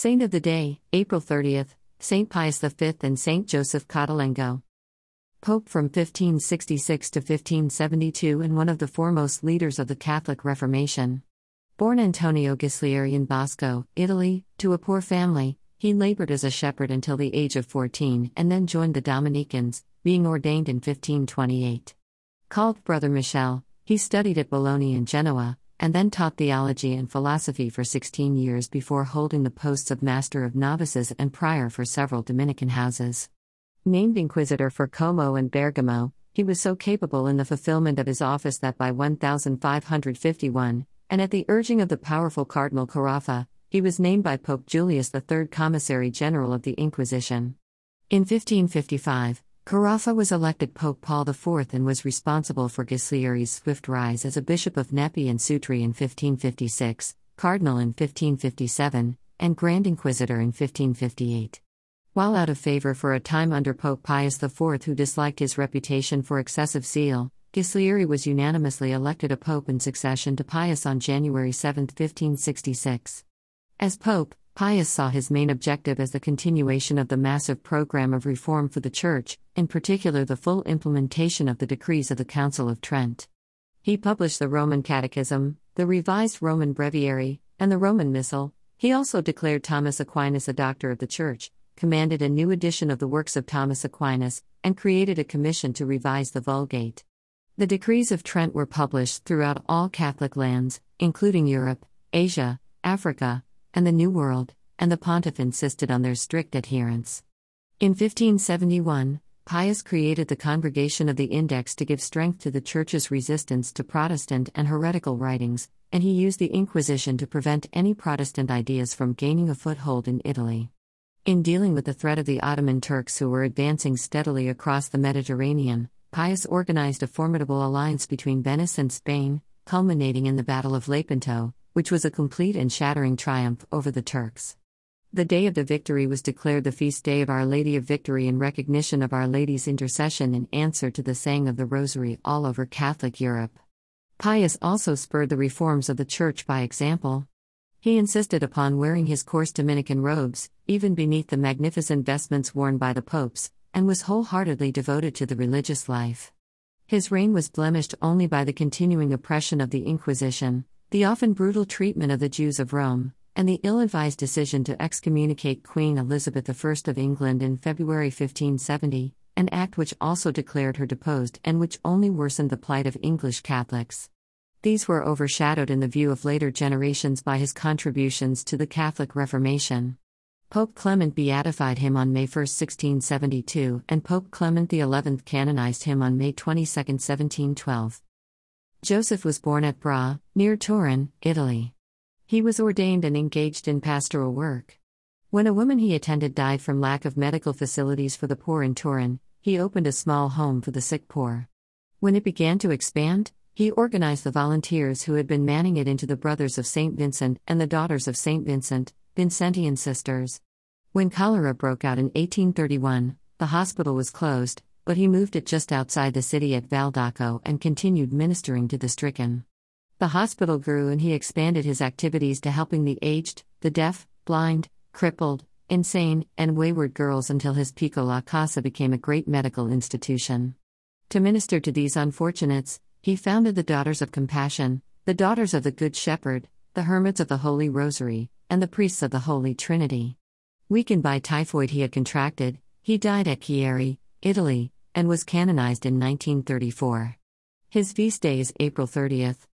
Saint of the Day, April 30th, Saint Pius V and Saint Joseph Cottolengo. Pope from 1566 to 1572 and one of the foremost leaders of the Catholic Reformation. Born Antonio Ghislieri in Bosco, Italy, to a poor family, he labored as a shepherd until the age of 14 and then joined the Dominicans, being ordained in 1528. Called Brother Michel, he studied at Bologna and Genoa, and then taught theology and philosophy for 16 years before holding the posts of Master of Novices and Prior for several Dominican houses. Named Inquisitor for Como and Bergamo, he was so capable in the fulfillment of his office that by 1551, and at the urging of the powerful Cardinal Carafa, he was named by Pope Julius III Commissary General of the Inquisition. In 1555, Carafa was elected Pope Paul IV and was responsible for Ghislieri's swift rise as a bishop of Nepi and Sutri in 1556, cardinal in 1557, and Grand Inquisitor in 1558. While out of favor for a time under Pope Pius IV, who disliked his reputation for excessive zeal, Ghislieri was unanimously elected a pope in succession to Pius on January 7, 1566. As pope, Pius saw his main objective as the continuation of the massive program of reform for the Church, in particular the full implementation of the decrees of the Council of Trent. He published the Roman Catechism, the Revised Roman Breviary, and the Roman Missal. He also declared Thomas Aquinas a doctor of the Church, commanded a new edition of the works of Thomas Aquinas, and created a commission to revise the Vulgate. The decrees of Trent were published throughout all Catholic lands, including Europe, Asia, Africa, and the New World, and the pontiff insisted on their strict adherence. In 1571, Pius created the Congregation of the Index to give strength to the Church's resistance to Protestant and heretical writings, and he used the Inquisition to prevent any Protestant ideas from gaining a foothold in Italy. In dealing with the threat of the Ottoman Turks who were advancing steadily across the Mediterranean, Pius organized a formidable alliance between Venice and Spain, culminating in the Battle of Lepanto, which was a complete and shattering triumph over the Turks. The day of the victory was declared the feast day of Our Lady of Victory in recognition of Our Lady's intercession in answer to the saying of the Rosary all over Catholic Europe. Pius also spurred the reforms of the Church by example. He insisted upon wearing his coarse Dominican robes, even beneath the magnificent vestments worn by the popes, and was wholeheartedly devoted to the religious life. His reign was blemished only by the continuing oppression of the Inquisition, the often brutal treatment of the Jews of Rome, and the ill advised decision to excommunicate Queen Elizabeth I of England in February 1570, an act which also declared her deposed and which only worsened the plight of English Catholics. These were overshadowed in the view of later generations by his contributions to the Catholic Reformation. Pope Clement beatified him on May 1, 1672, and Pope Clement XI canonized him on May 22, 1712. Joseph was born at Bra, near Turin, Italy. He was ordained and engaged in pastoral work. When a woman he attended died from lack of medical facilities for the poor in Turin, he opened a small home for the sick poor. When it began to expand, he organized the volunteers who had been manning it into the Brothers of St. Vincent and the Daughters of St. Vincent, Vincentian Sisters. When cholera broke out in 1831, the hospital was closed, but he moved it just outside the city at Valdocco and continued ministering to the stricken. The hospital grew and he expanded his activities to helping the aged, the deaf, blind, crippled, insane, and wayward girls until his Piccola Casa became a great medical institution. To minister to these unfortunates, he founded the Daughters of Compassion, the Daughters of the Good Shepherd, the Hermits of the Holy Rosary, and the Priests of the Holy Trinity. Weakened by typhoid he had contracted, he died at Chieri, Italy, and was canonized in 1934. His feast day is April 30th.